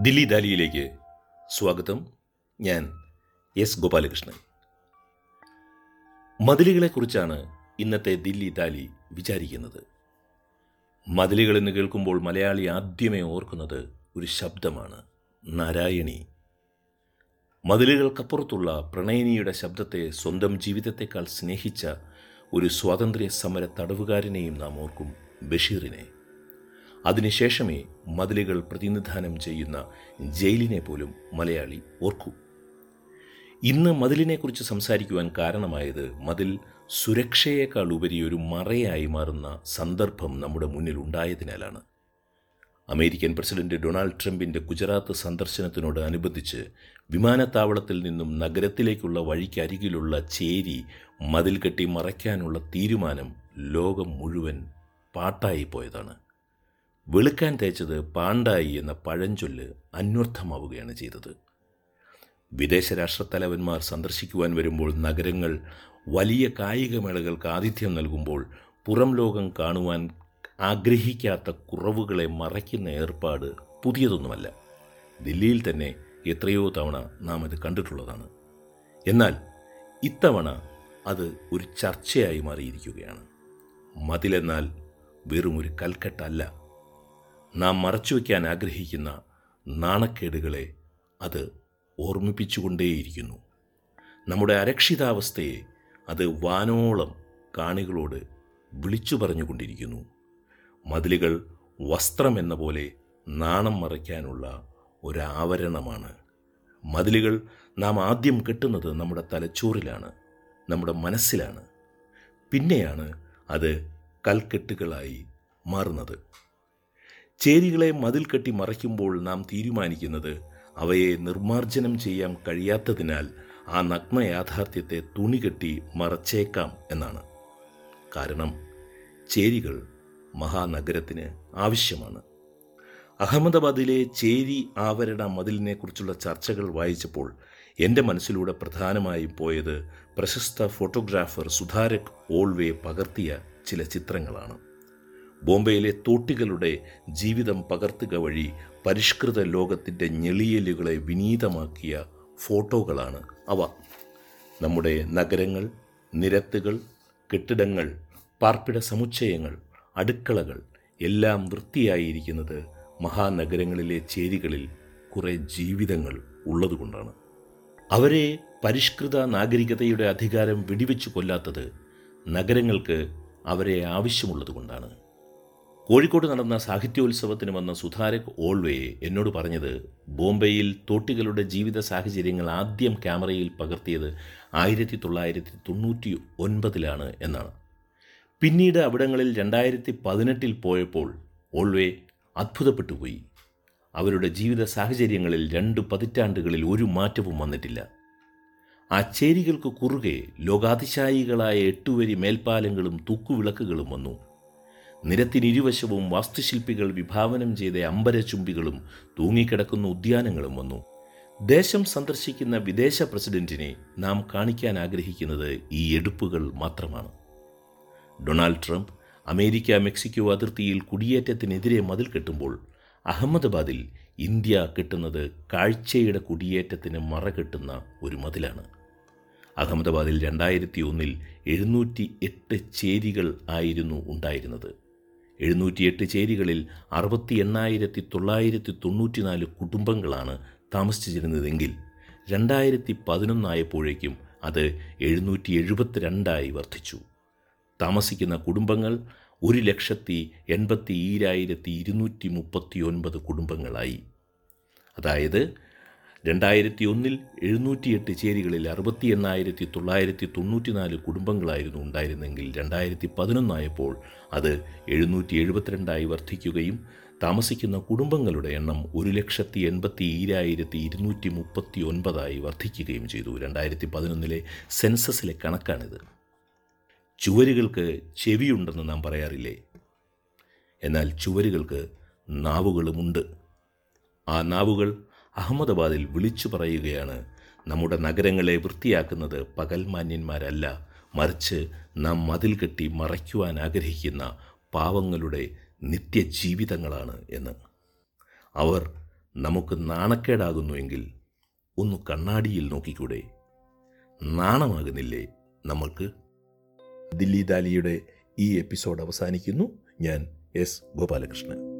ദില്ലി ദാലിയിലേക്ക് സ്വാഗതം. ഞാൻ എസ് ഗോപാലകൃഷ്ണൻ. മതിലുകളെക്കുറിച്ചാണ് ഇന്നത്തെ ദില്ലി ദാലി വിചാരിക്കുന്നത്. മതിലുകൾ എന്ന് കേൾക്കുമ്പോൾ മലയാളി ആദ്യമേ ഓർക്കുന്നത് ഒരു ശബ്ദമാണ് നാരായണി. മതിലുകൾക്കപ്പുറത്തുള്ള പ്രണയിനിയുടെ ശബ്ദത്തെ സ്വന്തം ജീവിതത്തെക്കാൾ സ്നേഹിച്ച ഒരു സ്വാതന്ത്ര്യ സമര തടവുകാരനെയും നാം ഓർക്കും ബഷീറിനെ. അതിനുശേഷമേ മതിലുകൾ പ്രതിനിധാനം ചെയ്യുന്ന ജയിലിനെ പോലും മലയാളി ഓർക്കൂ. ഇന്ന് മതിലിനെക്കുറിച്ച് സംസാരിക്കുവാൻ കാരണമായത് മതിൽ സുരക്ഷയേക്കാൾ ഉപരി ഒരു മറയായി മാറുന്ന സന്ദർഭം നമ്മുടെ മുന്നിൽ ഉണ്ടായതിനാലാണ്. അമേരിക്കൻ പ്രസിഡന്റ് ഡൊണാൾഡ് ട്രംപിന്റെ ഗുജറാത്ത് സന്ദർശനത്തിനോട് അനുബന്ധിച്ച് വിമാനത്താവളത്തിൽ നിന്നും നഗരത്തിലേക്കുള്ള വഴിക്കരികിലുള്ള ചേരി മതിൽ കെട്ടി മറയ്ക്കാനുള്ള തീരുമാനം ലോകം മുഴുവൻ പാട്ടായി പോയതാണ്. വെളുക്കാൻ തേച്ചത് പാണ്ടായി എന്ന പഴഞ്ചൊല്ല് അന്വർത്ഥമാവുകയാണ് ചെയ്തത്. വിദേശ രാഷ്ട്രത്തലവന്മാർ സന്ദർശിക്കുവാൻ വരുമ്പോൾ നഗരങ്ങൾ വലിയ കായികമേളകൾക്ക് ആതിഥ്യം നൽകുമ്പോൾ പുറം ലോകം കാണുവാൻ ആഗ്രഹിക്കാത്ത കുറവുകളെ മറയ്ക്കുന്ന ഏർപ്പാട് പുതിയതൊന്നുമല്ല. ദില്ലിയിൽ തന്നെ എത്രയോ തവണ നാം അത് കണ്ടിട്ടുള്ളതാണ്. എന്നാൽ ഇത്തവണ അത് ഒരു ചർച്ചയായി മാറിയിരിക്കുകയാണ്. മതിലെന്നാൽ വെറും ഒരു കൽക്കെട്ടല്ല. നാം മറച്ചുവെക്കാൻ ആഗ്രഹിക്കുന്ന നാണക്കേടുകളെ അത് ഓർമ്മിപ്പിച്ചുകൊണ്ടേയിരിക്കുന്നു. നമ്മുടെ അരക്ഷിതാവസ്ഥയെ അത് വാനോളം കാണികളോട് വിളിച്ചു പറഞ്ഞുകൊണ്ടിരിക്കുന്നു. മതിലുകൾ വസ്ത്രമെന്ന പോലെ നാണം മറയ്ക്കാനുള്ള ഒരാവരണമാണ്. മതിലുകൾ നാം ആദ്യം കെട്ടുന്നത് നമ്മുടെ തലച്ചോറിലാണ് നമ്മുടെ മനസ്സിലാണ്. പിന്നെയാണ് അത് കൽക്കെട്ടുകളായി മാറുന്നത്. ചേരികളെ മതിൽ കെട്ടി മറയ്ക്കുമ്പോൾ നാം തീരുമാനിക്കുന്നത് അവയെ നിർമാർജനം ചെയ്യാൻ കഴിയാത്തതിനാൽ ആ നഗ്ന യാഥാർത്ഥ്യത്തെ തുണി കെട്ടി മറച്ചേക്കാം എന്നാണ്. കാരണം ചേരികൾ മഹാനഗരത്തിന് ആവശ്യമാണ്. അഹമ്മദാബാദിലെ ചേരി ആവരണ മതിലിനെക്കുറിച്ചുള്ള ചർച്ചകൾ വായിച്ചപ്പോൾ എന്റെ മനസ്സിലൂടെ പ്രധാനമായും പോയത് പ്രശസ്ത ഫോട്ടോഗ്രാഫർ സുധാരക് ഓൾവെ പകർത്തിയ ചില ചിത്രങ്ങളാണ്. ബോംബെയിലെ തോട്ടികളുടെ ജീവിതം പകർത്തുക വഴി പരിഷ്കൃത ലോകത്തിന്റെ ഞെളിയലുകളെ വിനീതമാക്കിയ ഫോട്ടോകളാണ് അവ. നമ്മുടെ നഗരങ്ങൾ നിരത്തുകൾ കെട്ടിടങ്ങൾ പാർപ്പിട സമുച്ചയങ്ങൾ അടുക്കളകൾ എല്ലാം വൃത്തിയായിരിക്കുന്നത് മഹാനഗരങ്ങളിലെ ചേരികളിൽ കുറേ ജീവിതങ്ങൾ ഉള്ളതുകൊണ്ടാണ്. അവരെ പരിഷ്കൃത നാഗരികതയുടെ അധികാരം വെടിവെച്ചു കൊല്ലാത്തത് നഗരങ്ങൾക്ക് അവരെ ആവശ്യമുള്ളതുകൊണ്ടാണ്. കോഴിക്കോട് നടന്ന സാഹിത്യോത്സവത്തിന് വന്ന സുധാരക് ഓൾവേ എന്നോട് പറഞ്ഞത് ബോംബെയിൽ തോട്ടികളുടെ ജീവിത സാഹചര്യങ്ങൾ ആദ്യം ക്യാമറയിൽ പകർത്തിയത് ആയിരത്തി തൊള്ളായിരത്തി തൊണ്ണൂറ്റി ഒൻപതിലാണ് എന്നാണ്. പിന്നീട് അവിടങ്ങളിൽ രണ്ടായിരത്തി പതിനെട്ടിൽ പോയപ്പോൾ ഓൾവേ അത്ഭുതപ്പെട്ടു പോയി അവരുടെ ജീവിത സാഹചര്യങ്ങളിൽ രണ്ട് പതിറ്റാണ്ടുകളിൽ ഒരു മാറ്റവും വന്നിട്ടില്ല. ആ ചേരികൾക്ക് കുറുകെ ലോകാതിശായികളായ എട്ടുവരി മേൽപ്പാലങ്ങളും തൂക്കുവിളക്കുകളും വന്നു. നിരത്തിനിരുവശവും വാസ്തുശില്പികൾ വിഭാവനം ചെയ്ത അമ്പരചുംബികളും തൂങ്ങിക്കിടക്കുന്ന ഉദ്യാനങ്ങളും വന്നു. ദേശം സന്ദർശിക്കുന്ന വിദേശ പ്രസിഡന്റിനെ നാം കാണിക്കാൻ ആഗ്രഹിക്കുന്നത് ഈ എടുപ്പുകൾ മാത്രമാണ്. ഡൊണാൾഡ് ട്രംപ് അമേരിക്ക മെക്സിക്കോ അതിർത്തിയിൽ കുടിയേറ്റത്തിനെതിരെ മതിൽ കെട്ടുമ്പോൾ അഹമ്മദാബാദിൽ ഇന്ത്യ കെട്ടുന്നത് കാഴ്ചയുടെ കുടിയേറ്റത്തിന് മറകെട്ടുന്ന ഒരു മതിലാണ്. അഹമ്മദാബാദിൽ രണ്ടായിരത്തി ഒന്നിൽ എഴുന്നൂറ്റി എട്ട് ചേരികൾ ആയിരുന്നു ഉണ്ടായിരുന്നത്. എഴുന്നൂറ്റിയെട്ട് ചേരികളിൽ അറുപത്തി എണ്ണായിരത്തി തൊള്ളായിരത്തി തൊണ്ണൂറ്റിനാല് കുടുംബങ്ങളാണ് താമസിച്ചിരുന്നതെങ്കിൽ രണ്ടായിരത്തി പതിനൊന്നായപ്പോഴേക്കും അത് എഴുന്നൂറ്റി എഴുപത്തിരണ്ടായി വർദ്ധിച്ചു. താമസിക്കുന്ന കുടുംബങ്ങൾ ഒരു ലക്ഷത്തി എൺപത്തി ഈരായിരത്തി ഇരുന്നൂറ്റി മുപ്പത്തി ഒൻപത് കുടുംബങ്ങളായി. അതായത് രണ്ടായിരത്തി ഒന്നിൽ എഴുന്നൂറ്റിയെട്ട് ചേരികളിൽ അറുപത്തി എണ്ണായിരത്തി തൊള്ളായിരത്തി തൊണ്ണൂറ്റിനാല് കുടുംബങ്ങളായിരുന്നു ഉണ്ടായിരുന്നെങ്കിൽ രണ്ടായിരത്തി പതിനൊന്നായപ്പോൾ അത് എഴുന്നൂറ്റി എഴുപത്തിരണ്ടായി വർദ്ധിക്കുകയും താമസിക്കുന്ന കുടുംബങ്ങളുടെ എണ്ണം ഒരു ലക്ഷത്തി എൺപത്തി ഈരായിരത്തി ഇരുന്നൂറ്റി മുപ്പത്തി ഒൻപതായി വർദ്ധിക്കുകയും ചെയ്തു. രണ്ടായിരത്തി പതിനൊന്നിലെ സെൻസസിലെ കണക്കാണിത്. ചുവരുകൾക്ക് ചെവിയുണ്ടെന്ന് നാം പറയാറില്ലേ? എന്നാൽ ചുവരുകൾക്ക് നാവുകളുമുണ്ട്. ആ നാവുകൾ അഹമ്മദാബാദിൽ വിളിച്ചു പറയുകയാണ്. നമ്മുടെ നഗരങ്ങളെ വൃത്തിയാക്കുന്നത് പകൽമാന്യന്മാരല്ല മറിച്ച് നാം മതിൽ കെട്ടി മറയ്ക്കുവാൻ ആഗ്രഹിക്കുന്ന പാവങ്ങളുടെ നിത്യജീവിതങ്ങളാണ് എന്ന്. അവർ നമുക്ക് നാണക്കേടാകുന്നുവെങ്കിൽ ഒന്ന് കണ്ണാടിയിൽ നോക്കിക്കൂടെ? നാണമാകുന്നില്ലേ നമ്മൾക്ക്? ദില്ലി ദാലിയുടെ ഈ എപ്പിസോഡ് അവസാനിക്കുന്നു. ഞാൻ എസ് ഗോപാലകൃഷ്ണൻ.